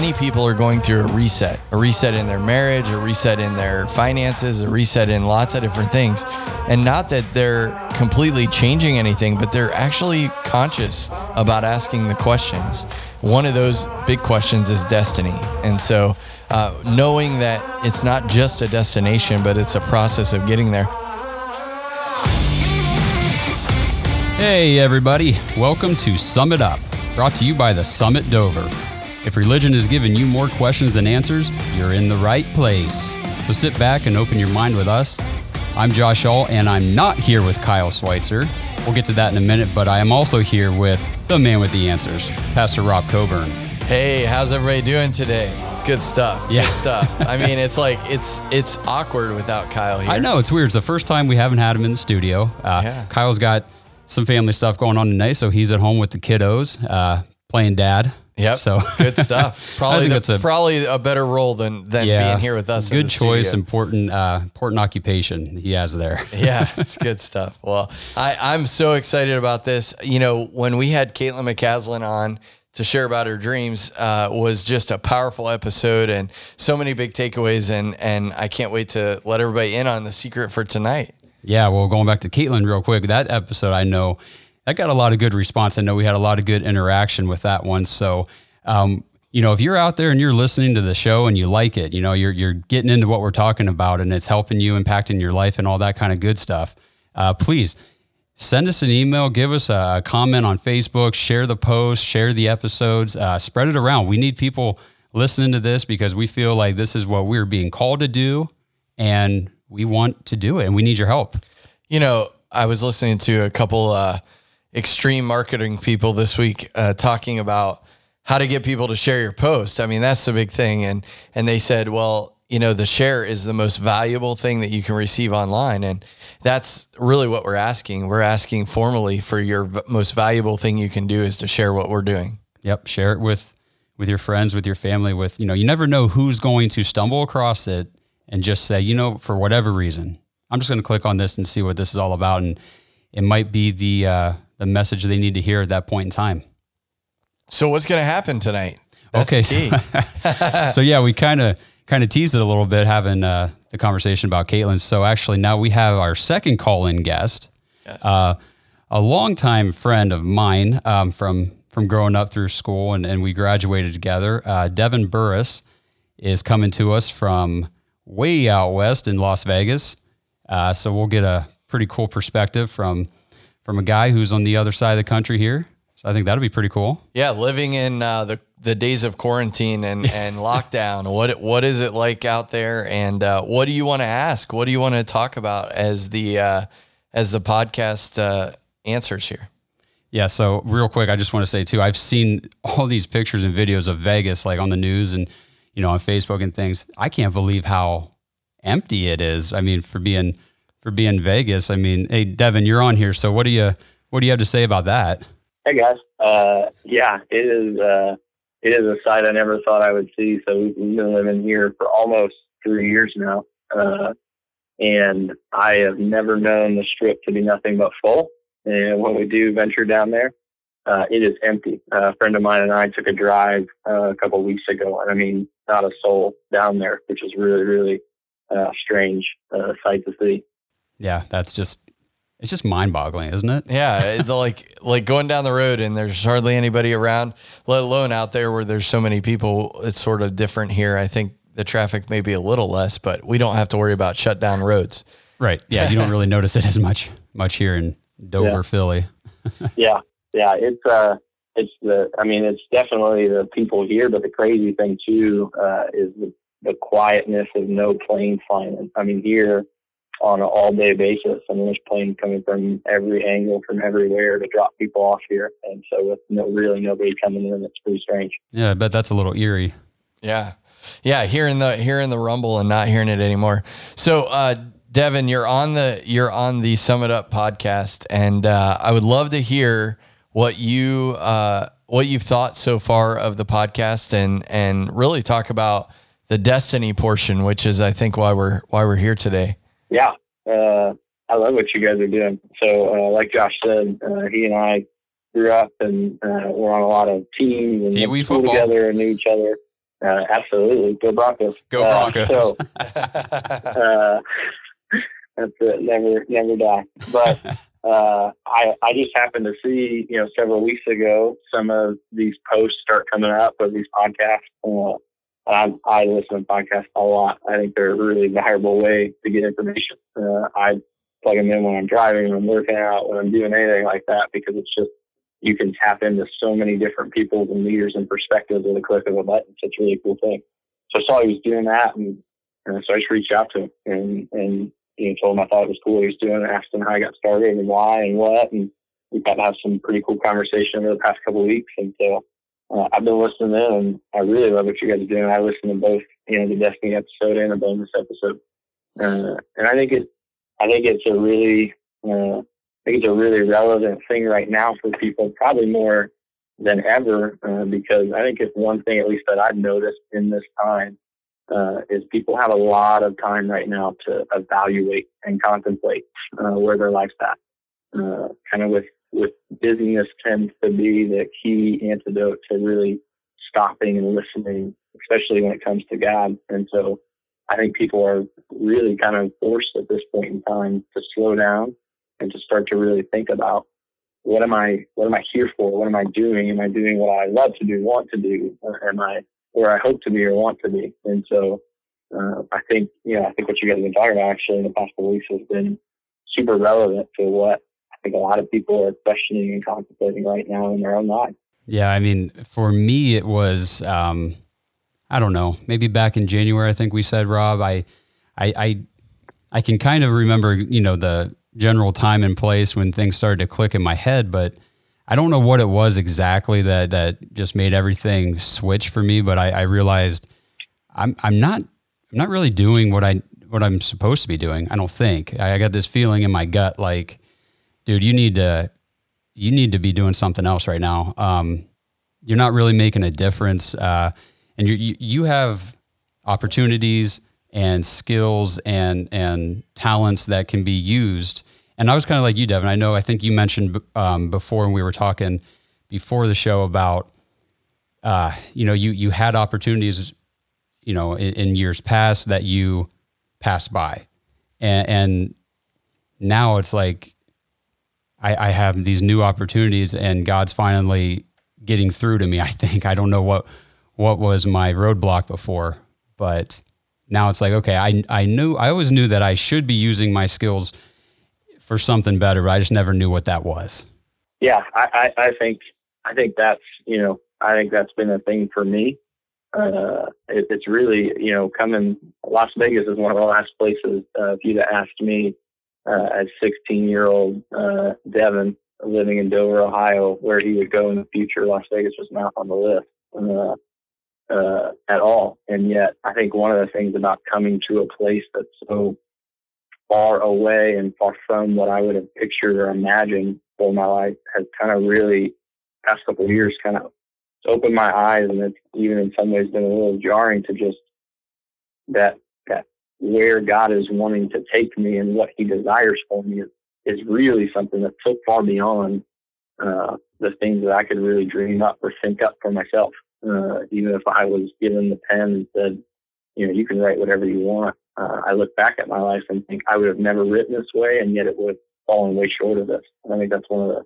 many people are going through a reset, a reset in their marriage, a reset in their finances, a reset in lots of different things. And not that they're completely changing anything, but they're actually conscious about asking the questions. One of those big questions is destiny. And so, uh, knowing that it's not just a destination, but it's a process of getting there. Hey, everybody. Welcome to Summit Up, brought to you by the Summit Dover. If religion has given you more questions than answers, you're in the right place. So sit back and open your mind with us. I'm Josh All, and I'm not here with Kyle Schweitzer. We'll get to that in a minute, but I am also here with the man with the answers, Pastor Rob Coburn. Hey, how's everybody doing today? It's good stuff. Yeah. Good stuff. I mean, it's like it's it's awkward without Kyle here. I know it's weird. It's the first time we haven't had him in the studio. Uh, Yeah. Kyle's got some family stuff going on tonight, so he's at home with the kiddos, uh, playing dad. Yep. So good stuff. Probably the, that's a- probably a better role than than being here with us. in Good choice, studio. important, uh, important occupation he has there. yeah, it's good stuff. Well, I, I'm so excited about this. You know, when we had Caitlin McCaslin on to share about her dreams, uh, was just a powerful episode and so many big takeaways. And and I can't wait to let everybody in on the secret for tonight. Yeah, well, going back to Caitlin real quick, that episode I know that got a lot of good response. I know we had a lot of good interaction with that one. So, um, you know, if you're out there and you're listening to the show and you like it, you know, you're you're getting into what we're talking about and it's helping you, impacting your life, and all that kind of good stuff. Uh, please send us an email, give us a comment on Facebook, share the post, share the episodes, uh, spread it around. We need people listening to this because we feel like this is what we're being called to do, and we want to do it, and we need your help. You know, I was listening to a couple uh, extreme marketing people this week uh, talking about how to get people to share your post. I mean, that's the big thing, and and they said, well, you know, the share is the most valuable thing that you can receive online, and that's really what we're asking. We're asking formally for your v- most valuable thing you can do is to share what we're doing. Yep, share it with with your friends, with your family, with you know, you never know who's going to stumble across it and just say, you know, for whatever reason, I'm just going to click on this and see what this is all about, and it might be the uh, the message they need to hear at that point in time. So, what's going to happen tonight? That's Okay, key. so yeah, we kind of kind of teased it a little bit having uh, the conversation about Caitlin. So actually, now we have our second call-in guest, Yes. uh, a longtime friend of mine um, from from growing up through school, and, and we graduated together. Uh, Devin Burris is coming to us from way out west in Las Vegas, uh, so we'll get a pretty cool perspective from from a guy who's on the other side of the country here. So I think that'll be pretty cool. Yeah, living in uh, the the days of quarantine and and lockdown. What what is it like out there? And uh, what do you want to ask? What do you want to talk about as the uh, as the podcast uh, answers here? Yeah. So real quick, I just want to say too, I've seen all these pictures and videos of Vegas, like on the news and you know on Facebook and things. I can't believe how empty it is. I mean, for being for being Vegas. I mean, hey Devin, you're on here. So what do you what do you have to say about that? Hey guys, uh, yeah, it is. Uh, it is a sight I never thought I would see. So we've been living here for almost three years now, uh, and I have never known the strip to be nothing but full. And when we do venture down there, uh, it is empty. Uh, a friend of mine and I took a drive uh, a couple of weeks ago, and I mean, not a soul down there, which is really, really uh, strange uh, sight to see. Yeah, that's just it's just mind boggling, isn't it? Yeah, it- like like going down the road and there's hardly anybody around, let alone out there where there's so many people. It's sort of different here. I think the traffic may be a little less, but we don't have to worry about shut down roads. Right. Yeah. You don't really notice it as much much here in Dover, Yeah. Philly. yeah, yeah. It's uh, it's the. I mean, it's definitely the people here, but the crazy thing too uh, is the, the quietness of no plane flying. I mean, here on an all day basis, I mean, there's planes coming from every angle, from everywhere to drop people off here, and so with no really nobody coming in, it's pretty strange. Yeah, I bet that's a little eerie. Yeah. Yeah, hearing the hearing the rumble and not hearing it anymore. So uh Devin, you're on the you're on the Summit Up podcast and uh I would love to hear what you uh what you've thought so far of the podcast and and really talk about the destiny portion, which is I think why we're why we're here today. Yeah, uh, I love what you guys are doing. So, uh, like Josh said, uh, he and I grew up and uh, we're on a lot of teams and went wee football. together and knew each other. Uh, absolutely, go Broncos. Go Broncos. Uh, so, uh, that's it. Never, never die. But uh, I, I just happened to see, you know, several weeks ago, some of these posts start coming up of these podcasts. Uh, I, listen to podcasts a lot. I think they're a really valuable way to get information. Uh, I plug them in when I'm driving, when I'm working out, when I'm doing anything like that, because it's just you can tap into so many different people and leaders and perspectives with a click of a button. It's such a really cool thing. So I saw he was doing that, and, and so I just reached out to him and and you know told him I thought it was cool he was doing it, asked him how he got started and why and what, and we got to have some pretty cool conversation over the past couple of weeks. And so uh, I've been listening in, and I really love what you guys are doing. I listened to both, you know, the Destiny episode and the bonus episode, uh, and I think it, I think it's a really uh, I think it's a really relevant thing right now for people, probably more than ever, uh, because I think it's one thing, at least that I've noticed in this time, uh, is people have a lot of time right now to evaluate and contemplate uh, where their life's at. Kind of with with busyness tends to be the key antidote to really stopping and listening, especially when it comes to God. And so, I think people are really kind of forced at this point in time to slow down and to start to really think about what am I what am I here for? What am I doing? Am I doing what I love to do, want to do, or am I where I hope to be or want to be? And so uh, I think you know I think what you guys have been talking about actually in the past couple weeks has been super relevant to what think a lot of people are questioning and contemplating right now in their own lives. Yeah, I mean, for me, it was um, I don't know, maybe back in January. I think we said, Rob, I, I, I, I can kind of remember, you know, the general time and place when things started to click in my head, but I don't know what it was exactly that that just made everything switch for me. But I, I realized I'm I'm not I'm not really doing what I what I'm supposed to be doing. I don't think I, I got this feeling in my gut like, dude, you need to you need to be doing something else right now. Um, you're not really making a difference, uh, and you you have opportunities and skills and and talents that can be used. And I was kind of like you, Devin. I know. I think you mentioned um, before when we were talking before the show about, uh, you know, you you had opportunities, you know, in, in years past that you passed by, and, and now it's like I, I have these new opportunities, and God's finally getting through to me. I think I don't know what what was my roadblock before, but now it's like, okay, I, I knew, I always knew that I should be using my skills for something better, but I just never knew what that was. Yeah. I, I, I think, I think that's, you know, I think that's been a thing for me. Uh, it, it's really, you know, coming, Las Vegas is one of the last places, uh, if you'd asked me, uh, as 16 year old, uh, Devin living in Dover, Ohio, where he would go in the future, Las Vegas was not on the list. Uh, uh, at all. And yet, I think one of the things about coming to a place that's so far away and far from what I would have pictured or imagined for my life has kind of really, past couple of years, kind of opened my eyes, and it's even in some ways been a little jarring to just that that where God is wanting to take me and what He desires for me is, is really something that's so far beyond uh, the things that I could really dream up or think up for myself. Uh, even if I was given the pen and said, you know, you can write whatever you want. Uh, I look back at my life and think I would have never written this way, and yet it would have fallen way short of this. And I think that's one of the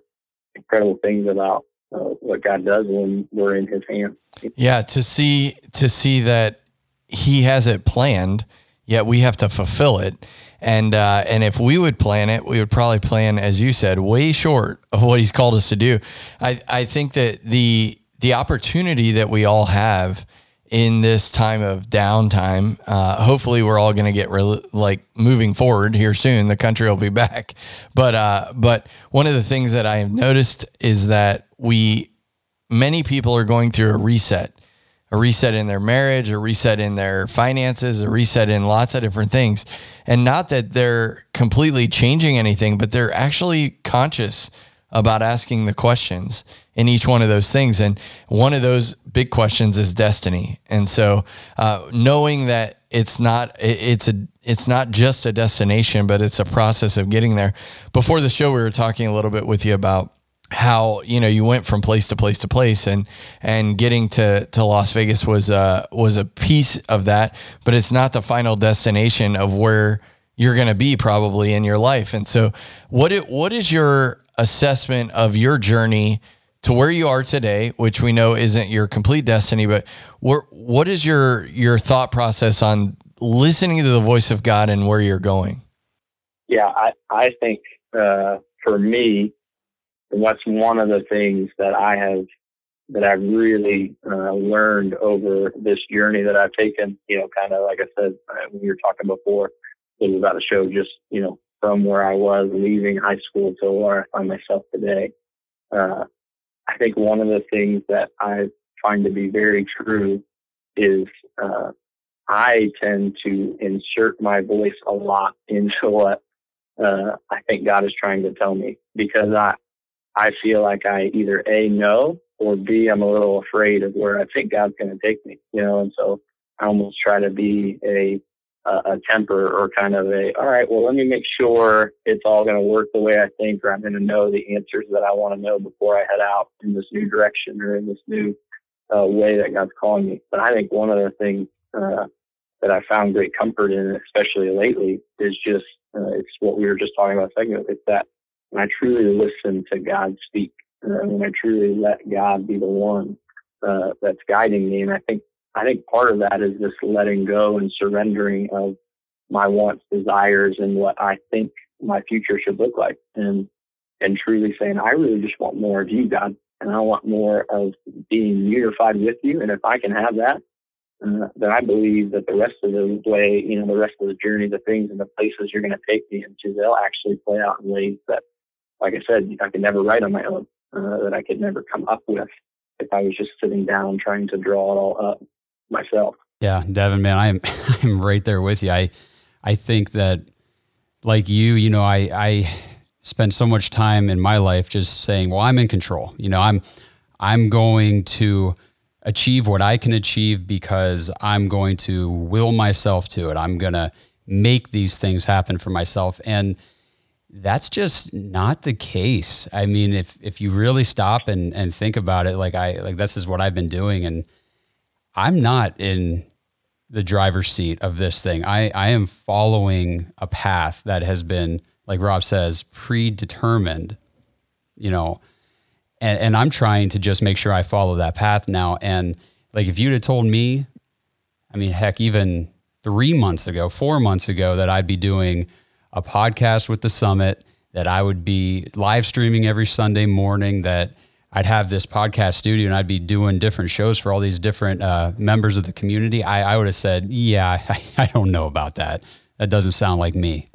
incredible things about uh, what God does when we're in His hands. Yeah, to see to see that He has it planned, yet we have to fulfill it. And uh, and if we would plan it, we would probably plan, as you said, way short of what He's called us to do. I I think that the the opportunity that we all have in this time of downtime. Uh, hopefully, we're all going to get re- like moving forward here soon. The country will be back, but uh, but one of the things that I have noticed is that we many people are going through a reset, a reset in their marriage, a reset in their finances, a reset in lots of different things, and not that they're completely changing anything, but they're actually conscious about asking the questions in each one of those things. And one of those big questions is destiny. And so, uh, knowing that it's not it's a it's not just a destination, but it's a process of getting there. Before the show, we were talking a little bit with you about how you know you went from place to place to place and and getting to to Las Vegas was a was a piece of that but it's not the final destination of where you're going to be probably in your life. And so what it, what is your assessment of your journey to where you are today which we know isn't your complete destiny but what what is your your thought process on listening to the voice of God and where you're going? Yeah I I think uh, for me and that's one of the things that I have that I've really uh, learned over this journey that I've taken. You know, kind of like I said uh, when you were talking before, it was about a show just you know from where I was leaving high school to where I find myself today. Uh, I think one of the things that I find to be very true is uh, I tend to insert my voice a lot into what uh, I think God is trying to tell me because I I feel like I either A, know, or B, I'm a little afraid of where I think God's going to take me, you know, and so I almost try to be a, a, a temper or kind of a, all right, well, let me make sure it's all going to work the way I think, or I'm going to know the answers that I want to know before I head out in this new direction or in this new uh, way that God's calling me. But I think one of the things uh, that I found great comfort in, especially lately, is just uh, it's what we were just talking about a second. It's that when I truly listen to God speak, uh, when I truly let God be the one uh, that's guiding me, and I think I think part of that is this letting go and surrendering of my wants, desires, and what I think my future should look like, and and truly saying, I really just want more of you, God, and I want more of being unified with you, and if I can have that, uh, then I believe that the rest of the way, you know, the rest of the journey, the things and the places you're going to take me into, they'll actually play out in ways that like I said, I could never write on my own, uh, that I could never come up with if I was just sitting down trying to draw it all up myself. Yeah, Devin, man, I'm I'm right there with you. I I think that like you, you know, I I spend so much time in my life just saying, well, I'm in control. You know, I'm I'm going to achieve what I can achieve because I'm going to will myself to it. I'm going to make these things happen for myself and that's just not the case. I mean, if if you really stop and and think about it, like I like this is what I've been doing, and I'm not in the driver's seat of this thing. I I am following a path that has been, like Rob says, predetermined. You know, and and I'm trying to just make sure I follow that path now. And like if you'd have told me, I mean, heck, even three months ago, four months ago, that I'd be doing a podcast with the summit, that I would be live streaming every Sunday morning, that I'd have this podcast studio and I'd be doing different shows for all these different uh, members of the community, I, I would have said, yeah, I, I, don't know about that. That doesn't sound like me.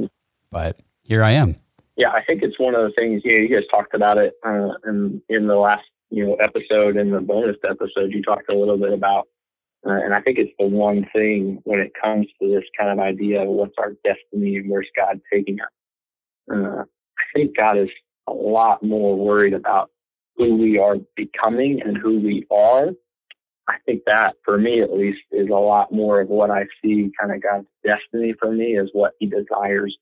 But here I am. Yeah, I think it's one of the things, you know, you guys talked about it uh, in, in the last, you know, episode and the bonus episode, you talked a little bit about uh, and I think it's the one thing when it comes to this kind of idea of what's our destiny and where's God taking us. Uh, I think God is a lot more worried about who we are becoming and who we are. I think that, for me at least, is a lot more of what I see kind of God's destiny for me is what He desires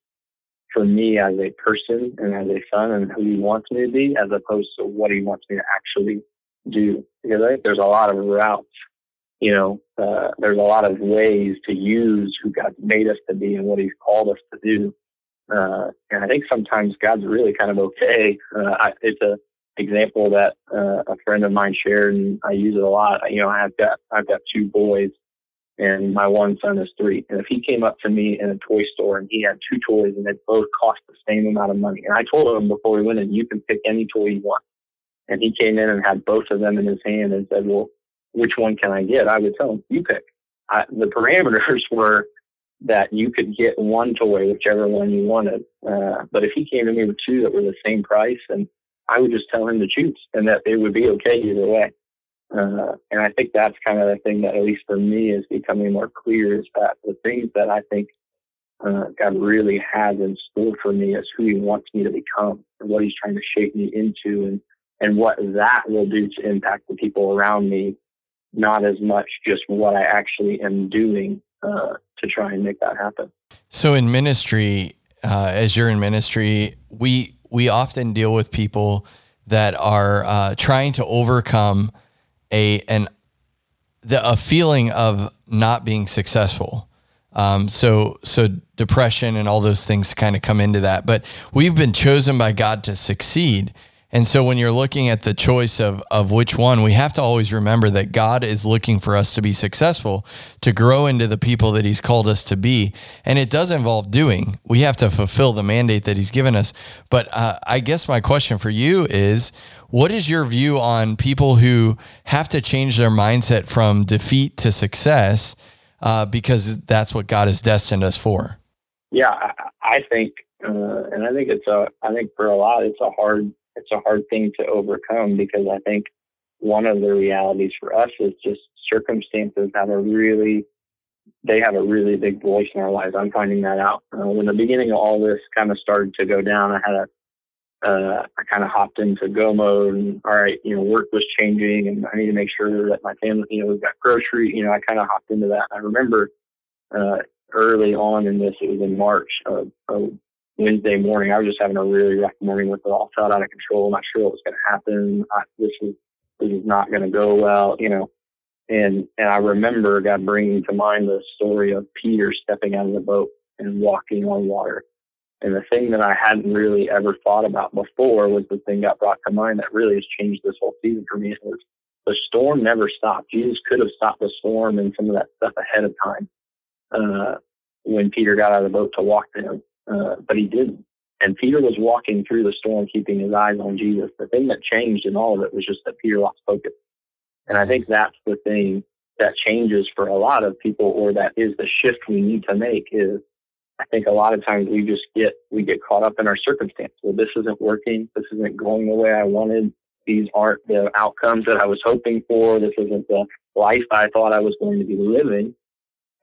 for me as a person and as a son and who He wants me to be, as opposed to what He wants me to actually do. Because I think there's a lot of routes you know, uh, there's a lot of ways to use who God's made us to be and what He's called us to do. Uh, and I think sometimes God's really kind of okay. Uh, I, it's a example that uh, a friend of mine shared, and I use it a lot. You know, I've got I've got two boys, and my one son is three. And if he came up to me in a toy store and he had two toys and they both cost the same amount of money, and I told him before we went in, you can pick any toy you want. And he came in and had both of them in his hand and said, "Well, which one can I get? I would tell him, you pick. I, the parameters were that you could get one toy, whichever one you wanted. Uh, but if he came to me with two that were the same price, and I would just tell him to choose, and that it would be okay either way. Uh, and I think that's kind of the thing that, at least for me, is becoming more clear is that the things that I think uh, God really has in store for me is who He wants me to become and what He's trying to shape me into, and and what that will do to impact the people around me not as much just what I actually am doing uh, to try and make that happen. So in ministry, uh, as you're in ministry, we we often deal with people that are uh, trying to overcome a an the, a feeling of not being successful. Um, so so depression and all those things kind of come into that. But we've been chosen by God to succeed. And so when you're looking at the choice of of which one, we have to always remember that God is looking for us to be successful, to grow into the people that he's called us to be. And it does involve doing. We have to fulfill the mandate that he's given us. But uh, I guess my question for you is what is your view on people who have to change their mindset from defeat to success uh, because that's what God has destined us for? Yeah, I, think, uh, and I think it's a, I think for a lot, it's a hard it's a hard thing to overcome because I think one of the realities for us is just circumstances have a really they have a really big voice in our lives. I'm finding that out. Uh, when the beginning of all this kind of started to go down, I had a uh, I kind of hopped into go mode and all right, you know, work was changing and I need to make sure that my family, you know, we've got grocery, you know, I kind of hopped into that. I remember, uh, early on in this, it was in March of, of Wednesday morning. I was just having a really rough morning with it all felt out of control. Not sure what was going to happen. I, this is this is not going to go well, you know. And and I remember God bringing to mind the story of Peter stepping out of the boat and walking on water. And the thing that I hadn't really ever thought about before was the thing that brought to mind that really has changed this whole season for me. Was the storm never stopped. Jesus could have stopped the storm and some of that stuff ahead of time uh, when Peter got out of the boat to walk to him uh, but he didn't. And Peter was walking through the storm, keeping his eyes on Jesus. The thing that changed in all of it was just that Peter lost focus. And I think that's the thing that changes for a lot of people, or that is the shift we need to make. Is I think a lot of times we just get we get caught up in our circumstance. Well, this isn't working. This isn't going the way I wanted. These aren't the outcomes that I was hoping for. This isn't the life I thought I was going to be living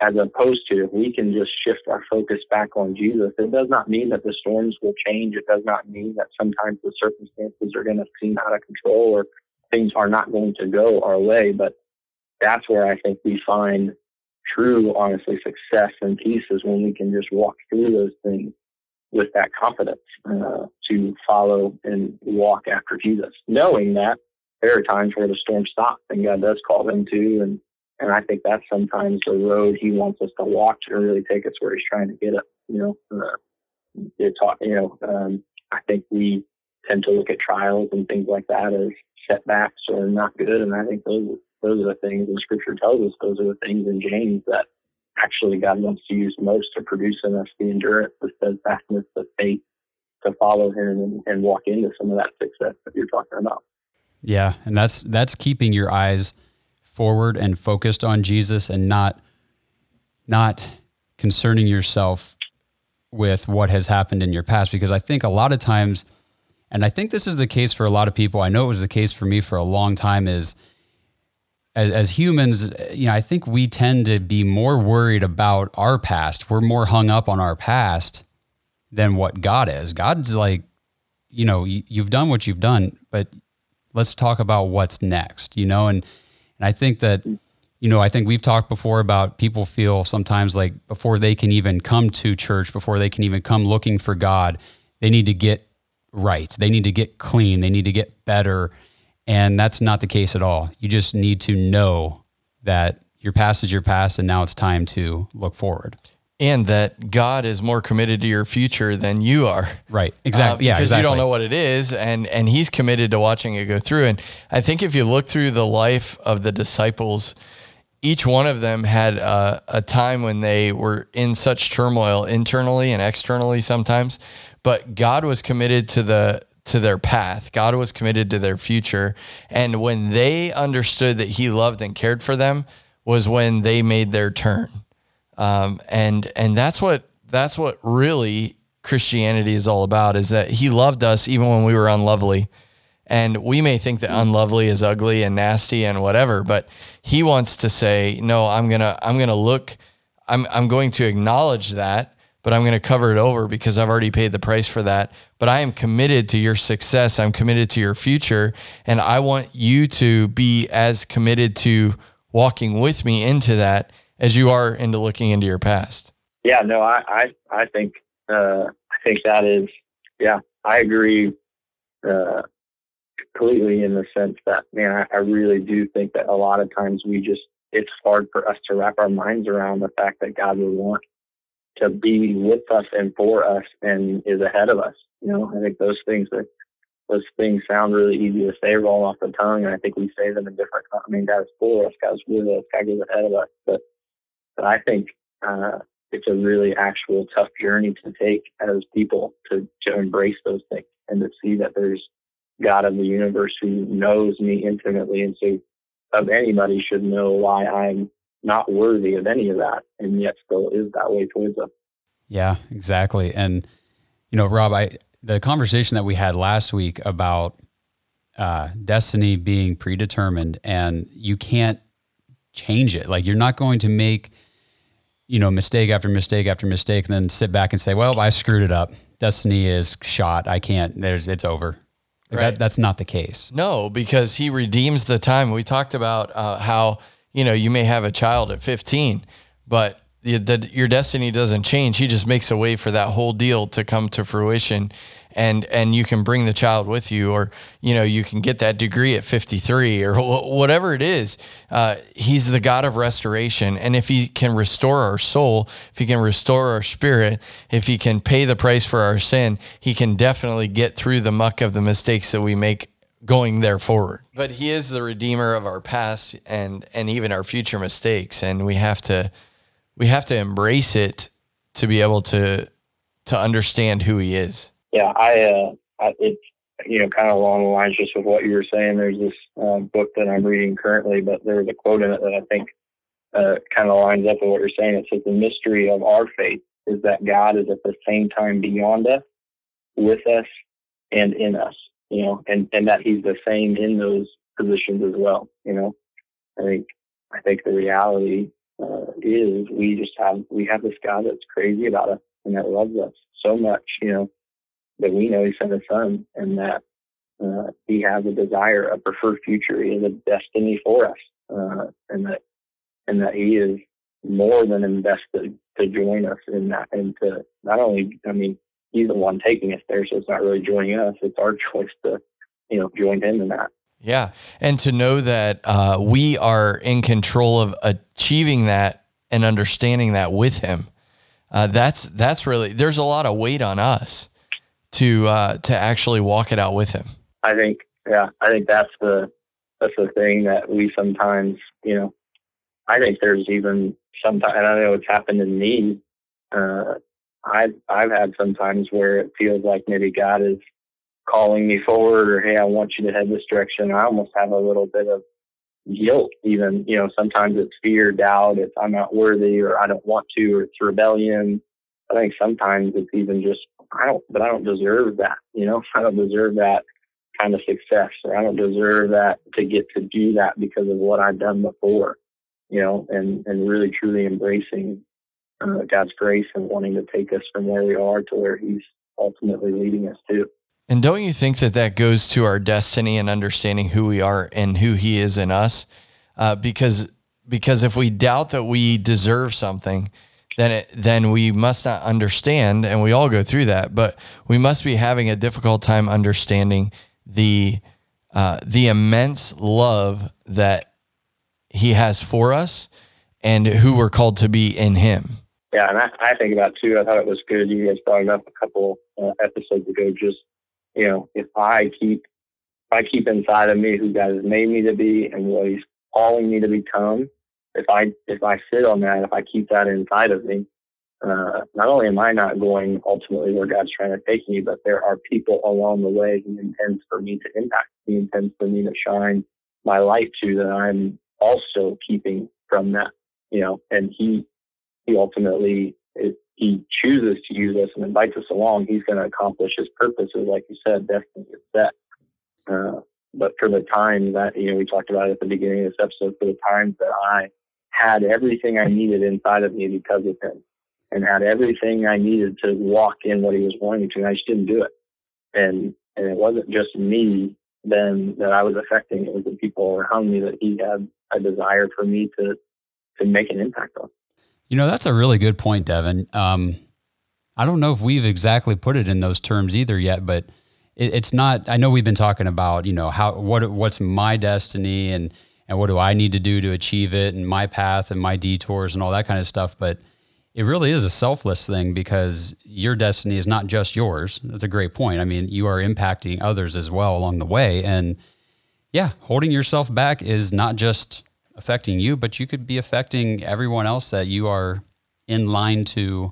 as opposed to if we can just shift our focus back on Jesus, it does not mean that the storms will change. It does not mean that sometimes the circumstances are going to seem out of control or things are not going to go our way. But that's where I think we find true, honestly, success and peace is when we can just walk through those things with that confidence uh, to follow and walk after Jesus, knowing that there are times where the storm stops and God does call them to and and I think that's sometimes the road he wants us to walk to really take us where he's trying to get us. You know, uh, it talk, you know, um, I think we tend to look at trials and things like that as setbacks or not good. And I think those, those are the things, and scripture tells us those are the things in James that actually God wants to use most to produce in us the endurance, the steadfastness, the faith to follow him and, and walk into some of that success that you're talking about. Yeah. And that's, that's keeping your eyes – forward and focused on Jesus and not not concerning yourself with what has happened in your past because I think a lot of times and I think this is the case for a lot of people. I know it was the case for me for a long time is as, as humans, you know, I think we tend to be more worried about our past. We're more hung up on our past than what God is. God's like, you know, you, you've done what you've done, but let's talk about what's next, you know, and and I think that, mm. you know, I think we've talked before about people feel sometimes like before they can even come to church, before they can even come looking for God, they need to get right. They need to get clean. They need to get better. And that's not the case at all. You just need to know that your past is your past and now it's time to look forward and that God is more committed to your future than you are. Right. Exactly. Uh, yeah. Because exactly. you don't know what it is, and and He's committed to watching it go through. And I think if you look through the life of the disciples, each one of them had a, a time when they were in such turmoil internally and externally sometimes, but God was committed to the to their path. God was committed to their future, and when they understood that He loved and cared for them, was when they made their turn. Um, and and that's what that's what really Christianity is all about is that he loved us even when we were unlovely. And we may think that unlovely is ugly and nasty and whatever, but he wants to say, no, I'm going to I'm going to look I'm I'm going to acknowledge that, but I'm going to cover it over because I've already paid the price for that. But I am committed to your success. I'm committed to your future, and I want you to be as committed to walking with me into that as you are into looking into your past. Yeah, no, I, I, I think, uh, I think that is, yeah, I agree, uh, completely in the sense that, man, I, I really do think that a lot of times we just, it's hard for us to wrap our minds around the fact that God would want to be with us and for us and is ahead of us. You know, I think those things are, those things sound really easy to say, roll off the tongue, and I think we say them in different. I mean, God's for us, God's with us, God is ahead of us. But, but I think uh, it's a really actual tough journey to take as people to to embrace those things and to see that there's God of the universe who knows me intimately, and so of anybody should know why I'm not worthy of any of that, and yet still is that way towards us. Yeah, exactly. And you know, Rob, I the conversation that we had last week about uh, destiny being predetermined, and you can't change it. Like you're not going to make you know mistake after mistake after mistake, and then sit back and say, "Well, I screwed it up. Destiny is shot. I can't. There's it's over." Like Right. that, that's not the case. No, because he redeems the time. We talked about uh, how you know you may have a child at 15, but the, the, your destiny doesn't change. He just makes a way for that whole deal to come to fruition, and and you can bring the child with you, or you know you can get that degree at 53 or wh- whatever it is. Uh, he's the God of restoration, and if he can restore our soul, if he can restore our spirit, if he can pay the price for our sin, he can definitely get through the muck of the mistakes that we make going there forward. But he is the redeemer of our past and and even our future mistakes and we have to we have to embrace it to be able to to understand who he is. Yeah, I, uh, I, it's, you know, kind of along the lines just with what you were saying. There's this um, book that I'm reading currently, but there was a quote in it that I think uh, kind of lines up with what you're saying. It says, The mystery of our faith is that God is at the same time beyond us, with us, and in us, you know, and, and that He's the same in those positions as well, you know. I think, I think the reality uh, is we just have, we have this God that's crazy about us and that loves us so much, you know that we know he sent his son and that uh, he has a desire, a preferred future, he has a destiny for us, uh, and that and that he is more than invested to join us in that and to not only, I mean, he's the one taking us there, so it's not really joining us; it's our choice to, you know, join him in that. Yeah. And to know that uh, we are in control of achieving that and understanding that with him. Uh, that's that's really there's a lot of weight on us to uh, to actually walk it out with him. I think, yeah, I think that's the that's the thing that we sometimes, you know, I think there's even sometimes, and I know it's happened in me. Uh, I've I've had sometimes where it feels like maybe God is calling me forward, or hey, I want you to head this direction. I almost have a little bit of guilt, even you know. Sometimes it's fear, doubt, it's I'm not worthy, or I don't want to, or it's rebellion. I think sometimes it's even just I don't, but I don't deserve that. You know, I don't deserve that kind of success, or I don't deserve that to get to do that because of what I've done before. You know, and and really truly embracing uh, God's grace and wanting to take us from where we are to where He's ultimately leading us to. And don't you think that that goes to our destiny and understanding who we are and who He is in us? Uh, because because if we doubt that we deserve something, then it, then we must not understand, and we all go through that. But we must be having a difficult time understanding the uh, the immense love that He has for us and who we're called to be in Him. Yeah, and I, I think about too. I thought it was good. You guys brought it up a couple uh, episodes ago. Just you know, if I keep if I keep inside of me who God has made me to be and what He's calling me to become, if I if I sit on that, if I keep that inside of me, uh, not only am I not going ultimately where God's trying to take me, but there are people along the way He intends for me to impact. He intends for me to shine my light to that I'm also keeping from that. You know, and He He ultimately if He chooses to use us and invites us along, He's going to accomplish His purposes, like you said, destiny is set. Uh, but for the time that you know we talked about at the beginning of this episode, for the times that I had everything I needed inside of me because of him, and had everything I needed to walk in what he was wanting to, and I just didn't do it. And and it wasn't just me then that I was affecting; it was the people around me that he had a desire for me to to make an impact on. You know, that's a really good point, Devin. Um, I don't know if we've exactly put it in those terms either yet, but it, it's not. I know we've been talking about you know how what what's my destiny and and what do I need to do to achieve it and my path and my detours and all that kind of stuff, but it really is a selfless thing because your destiny is not just yours. That's a great point. I mean, you are impacting others as well along the way. And yeah, holding yourself back is not just affecting you, but you could be affecting everyone else that you are in line to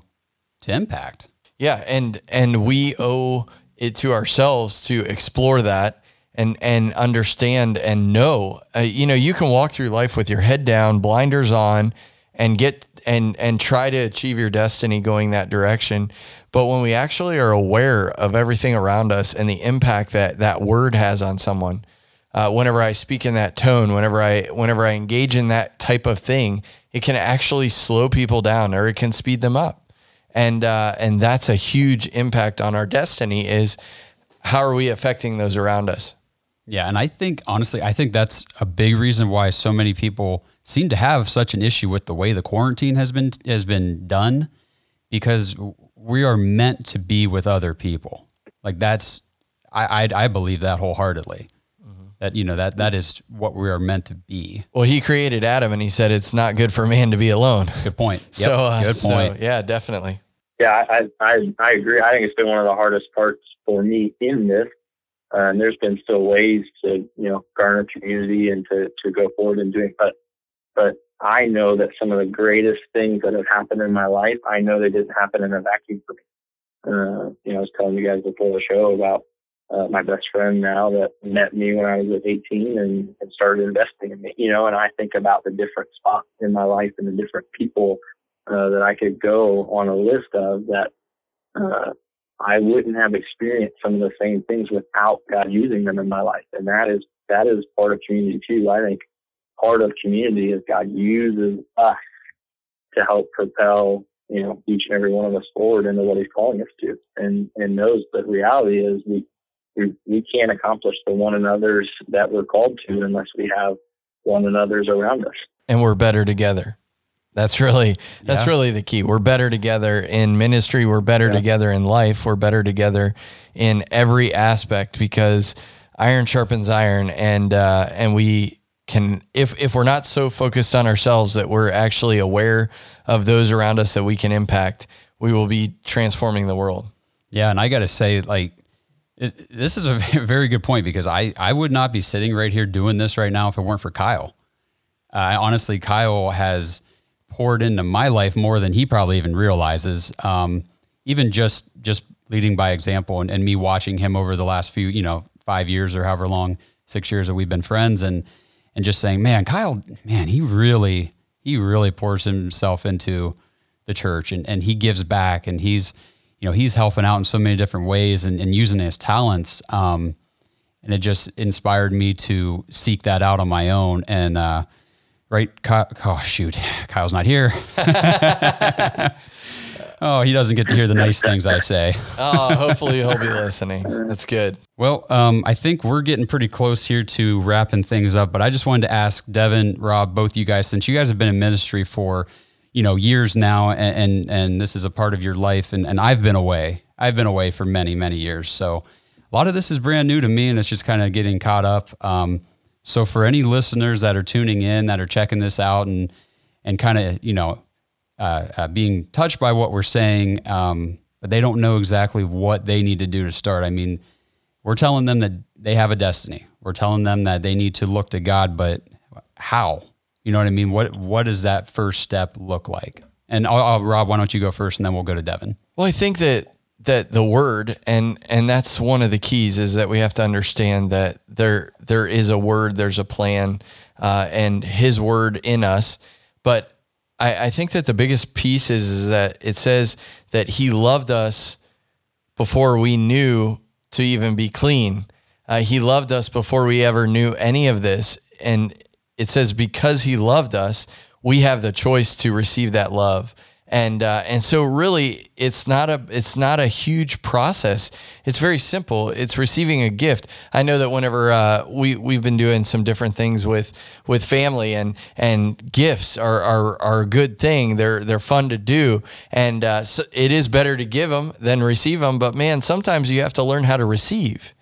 to impact. Yeah, and and we owe it to ourselves to explore that and and understand and know. Uh, you know, you can walk through life with your head down, blinders on, and get and and try to achieve your destiny going that direction. But when we actually are aware of everything around us and the impact that that word has on someone, uh, whenever I speak in that tone, whenever I whenever I engage in that type of thing, it can actually slow people down or it can speed them up, and uh, and that's a huge impact on our destiny. Is how are we affecting those around us? Yeah, and I think honestly, I think that's a big reason why so many people seem to have such an issue with the way the quarantine has been has been done because we are meant to be with other people. Like that's I I, I believe that wholeheartedly. Mm-hmm. That you know that that is what we are meant to be. Well, he created Adam, and he said it's not good for man to be alone. Good point. Yep. So uh, good point. So, yeah, definitely. Yeah, I, I I agree. I think it's been one of the hardest parts for me in this. Uh, and there's been still ways to you know garner community and to to go forward and doing, but but I know that some of the greatest things that have happened in my life, I know they didn't happen in a vacuum for me. Uh, you know, I was telling you guys before the show about uh, my best friend now that met me when I was 18 and, and started investing in me, you know, and I think about the different spots in my life and the different people uh, that I could go on a list of that uh, I wouldn't have experienced some of the same things without God using them in my life. And that is, that is part of community too. I think part of community is God uses us to help propel, you know, each and every one of us forward into what he's calling us to and, and knows that reality is we, we, we can't accomplish the one another's that we're called to unless we have one another's around us. And we're better together. That's really that's yeah. really the key. We're better together in ministry, we're better yeah. together in life, we're better together in every aspect because iron sharpens iron and uh, and we can if if we're not so focused on ourselves that we're actually aware of those around us that we can impact, we will be transforming the world. Yeah, and I got to say like it, this is a very good point because I I would not be sitting right here doing this right now if it weren't for Kyle. Uh, honestly, Kyle has poured into my life more than he probably even realizes. Um, even just just leading by example and, and me watching him over the last few, you know, five years or however long, six years that we've been friends and and just saying, man, Kyle, man, he really, he really pours himself into the church and, and he gives back and he's, you know, he's helping out in so many different ways and, and using his talents. Um, and it just inspired me to seek that out on my own. And, uh, right. Kyle, oh, shoot, Kyle's not here. Oh, he doesn't get to hear the nice things I say. oh, hopefully he'll be listening. That's good. Well, um, I think we're getting pretty close here to wrapping things up, but I just wanted to ask Devin, Rob, both you guys, since you guys have been in ministry for you know years now, and and, and this is a part of your life, and, and I've been away. I've been away for many many years, so a lot of this is brand new to me, and it's just kind of getting caught up. Um, so for any listeners that are tuning in, that are checking this out, and and kind of you know uh, uh, being touched by what we're saying, um, but they don't know exactly what they need to do to start. I mean, we're telling them that they have a destiny. We're telling them that they need to look to God, but how? You know what I mean? What What does that first step look like? And I'll, I'll, Rob, why don't you go first, and then we'll go to Devin. Well, I think that that the word and and that's one of the keys is that we have to understand that there there is a word, there's a plan, uh, and His word in us, but I, I think that the biggest piece is, is that it says that he loved us before we knew to even be clean. Uh, he loved us before we ever knew any of this. And it says, because he loved us, we have the choice to receive that love and uh, and so really it's not a it's not a huge process. It's very simple. It's receiving a gift. I know that whenever uh, we we've been doing some different things with with family and and gifts are are, are a good thing. They're they're fun to do. And uh, so it is better to give them than receive them but man sometimes you have to learn how to receive.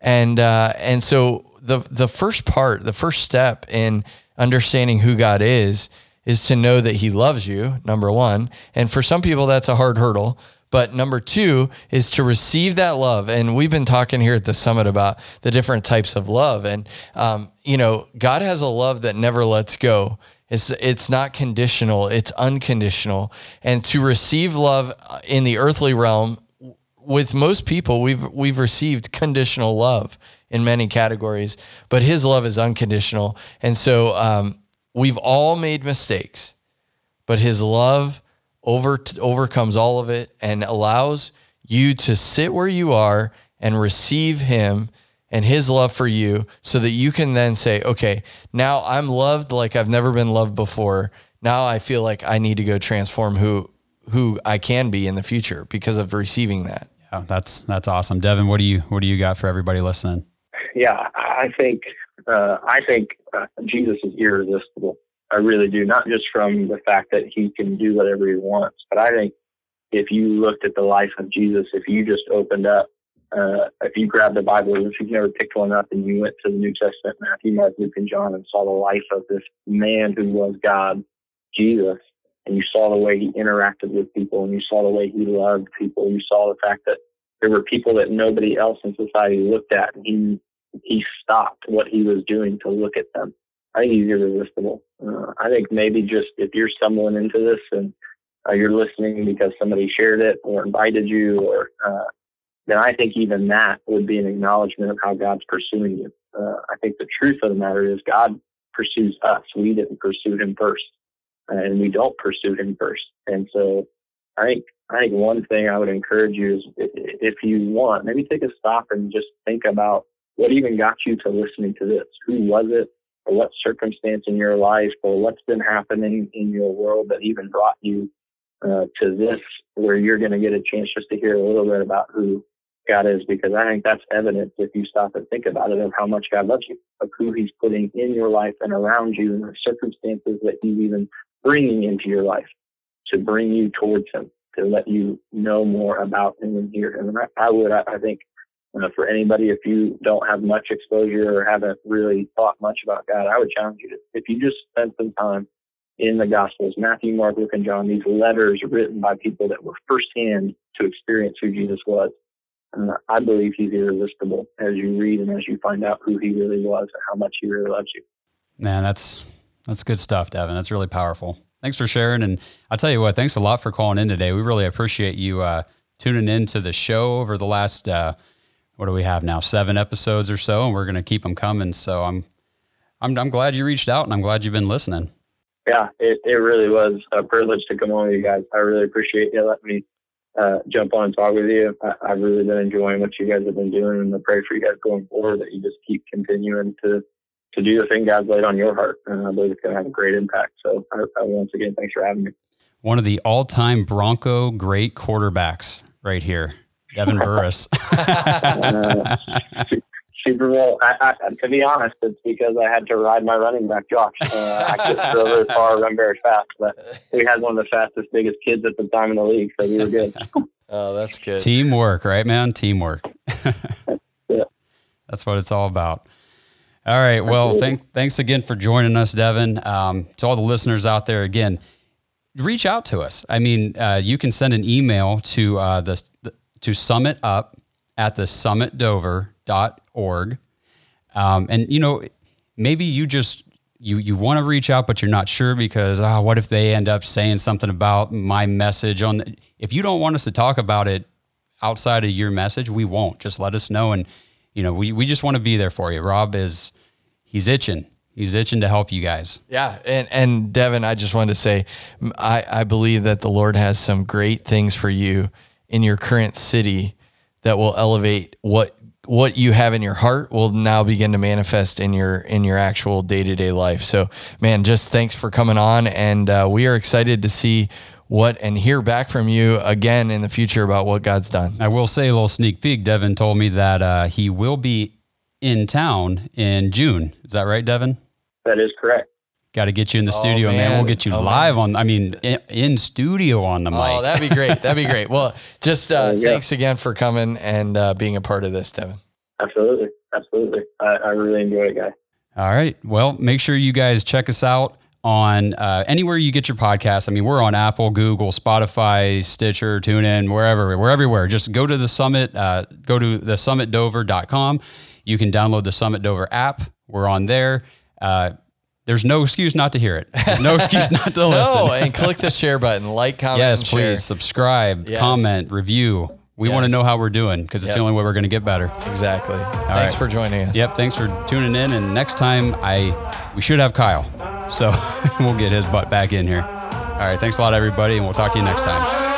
And uh, and so the the first part, the first step in understanding who God is is to know that he loves you, number 1. And for some people that's a hard hurdle. But number two is to receive that love. And we've been talking here at the summit about the different types of love. And, um, you know, God has a love that never lets go. It's, it's not conditional, it's unconditional. And to receive love in the earthly realm, with most people, we've, we've received conditional love in many categories, but his love is unconditional. And so um, we've all made mistakes, but his love over overcomes all of it and allows you to sit where you are and receive him and his love for you so that you can then say, okay, now I'm loved like I've never been loved before. Now I feel like I need to go transform who who I can be in the future because of receiving that. Yeah, that's that's awesome. Devin, what do you what do you got for everybody listening? Yeah, I think uh, I think uh, Jesus is irresistible. I really do. Not just from the fact that he can do whatever he wants, but I think if you looked at the life of Jesus, if you just opened up, uh, if you grabbed the Bible, if you've never picked one up and you went to the New Testament, Matthew, Mark, Luke, and John, and saw the life of this man who was God, Jesus, and you saw the way he interacted with people, and you saw the way he loved people, you saw the fact that there were people that nobody else in society looked at, and he he stopped what he was doing to look at them I think he's irresistible. Uh, I think maybe just if you're stumbling into this and uh, you're listening because somebody shared it or invited you, or uh, then I think even that would be an acknowledgement of how God's pursuing you. Uh, I think the truth of the matter is God pursues us. We didn't pursue Him first, and we don't pursue Him first. And so, I think I think one thing I would encourage you is if you want, maybe take a stop and just think about what even got you to listening to this. Who was it? or what circumstance in your life or what's been happening in your world that even brought you uh, to this where you're going to get a chance just to hear a little bit about who God is because I think that's evidence if you stop and think about it of how much God loves you, of who He's putting in your life and around you and the circumstances that He's even bringing into your life to bring you towards Him, to let you know more about Him and hear Him. And I, I would, I, I think, uh, for anybody, if you don't have much exposure or haven't really thought much about God, I would challenge you to, if you just spend some time in the Gospels, Matthew, Mark, Luke, and John, these letters written by people that were firsthand to experience who Jesus was. Uh, I believe he's irresistible as you read and as you find out who he really was and how much he really loves you. Man, that's that's good stuff, Devin. That's really powerful. Thanks for sharing. And I'll tell you what, thanks a lot for calling in today. We really appreciate you uh, tuning in to the show over the last uh, what do we have now? Seven episodes or so, and we're going to keep them coming. So I'm, I'm, I'm glad you reached out, and I'm glad you've been listening. Yeah, it, it really was a privilege to come on with you guys. I really appreciate you letting me uh, jump on and talk with you. I, have really been enjoying what you guys have been doing, and I pray for you guys going forward that you just keep continuing to to do the thing God's laid on your heart, and I believe it's going to have a great impact. So, I, I, once again, thanks for having me. One of the all-time Bronco great quarterbacks, right here. Devin Burris. uh, Super Bowl. I, I, to be honest, it's because I had to ride my running back, Josh. Uh, I couldn't throw very far, run very fast, but we had one of the fastest, biggest kids at the time in the league, so we were good. oh, that's good. Teamwork, right, man? Teamwork. yeah. That's what it's all about. All right. Well, thank, thanks again for joining us, Devin. Um, to all the listeners out there, again, reach out to us. I mean, uh, you can send an email to uh, the, the to sum it up at the summitdover.org. Um, and, you know, maybe you just, you, you want to reach out, but you're not sure because, oh, what if they end up saying something about my message on, the, if you don't want us to talk about it outside of your message, we won't just let us know. And, you know, we, we just want to be there for you. Rob is, he's itching. He's itching to help you guys. Yeah. And, and Devin, I just wanted to say, I, I believe that the Lord has some great things for you in your current city that will elevate what what you have in your heart will now begin to manifest in your in your actual day-to-day life. So man just thanks for coming on and uh, we are excited to see what and hear back from you again in the future about what god's done. I will say a little sneak peek. Devin told me that uh, he will be in town in june. Is that right devin? That is correct Got to get you in the oh, studio, man. man. We'll get you oh, live man. on. I mean, in, in, studio on the mic. Oh, that'd be great. That'd be great. Well, just uh, thanks again for coming and uh, being a part of this, Devin. Absolutely, absolutely. I, I really enjoy it, guys. All right. Well, make sure you guys check us out on uh, anywhere you get your podcast. I mean, we're on Apple, Google, Spotify, Stitcher, TuneIn, wherever. We're everywhere. Just go to the summit, uh, go to the summitdover.com. You can download the Summit Dover app. We're on there. Uh, there's no excuse not to hear it. No excuse not to listen. No, and click the share button, like, comment, yes, please share. subscribe, Yes. comment, review. We want to know how we're doing because it's Yep. the only way we're going to get better. Exactly. Thanks right. for joining us. Yep. Thanks for tuning in. And next time, I we should have Kyle, so we'll get his butt back in here. All right. Thanks a lot, everybody, and we'll talk to you next time.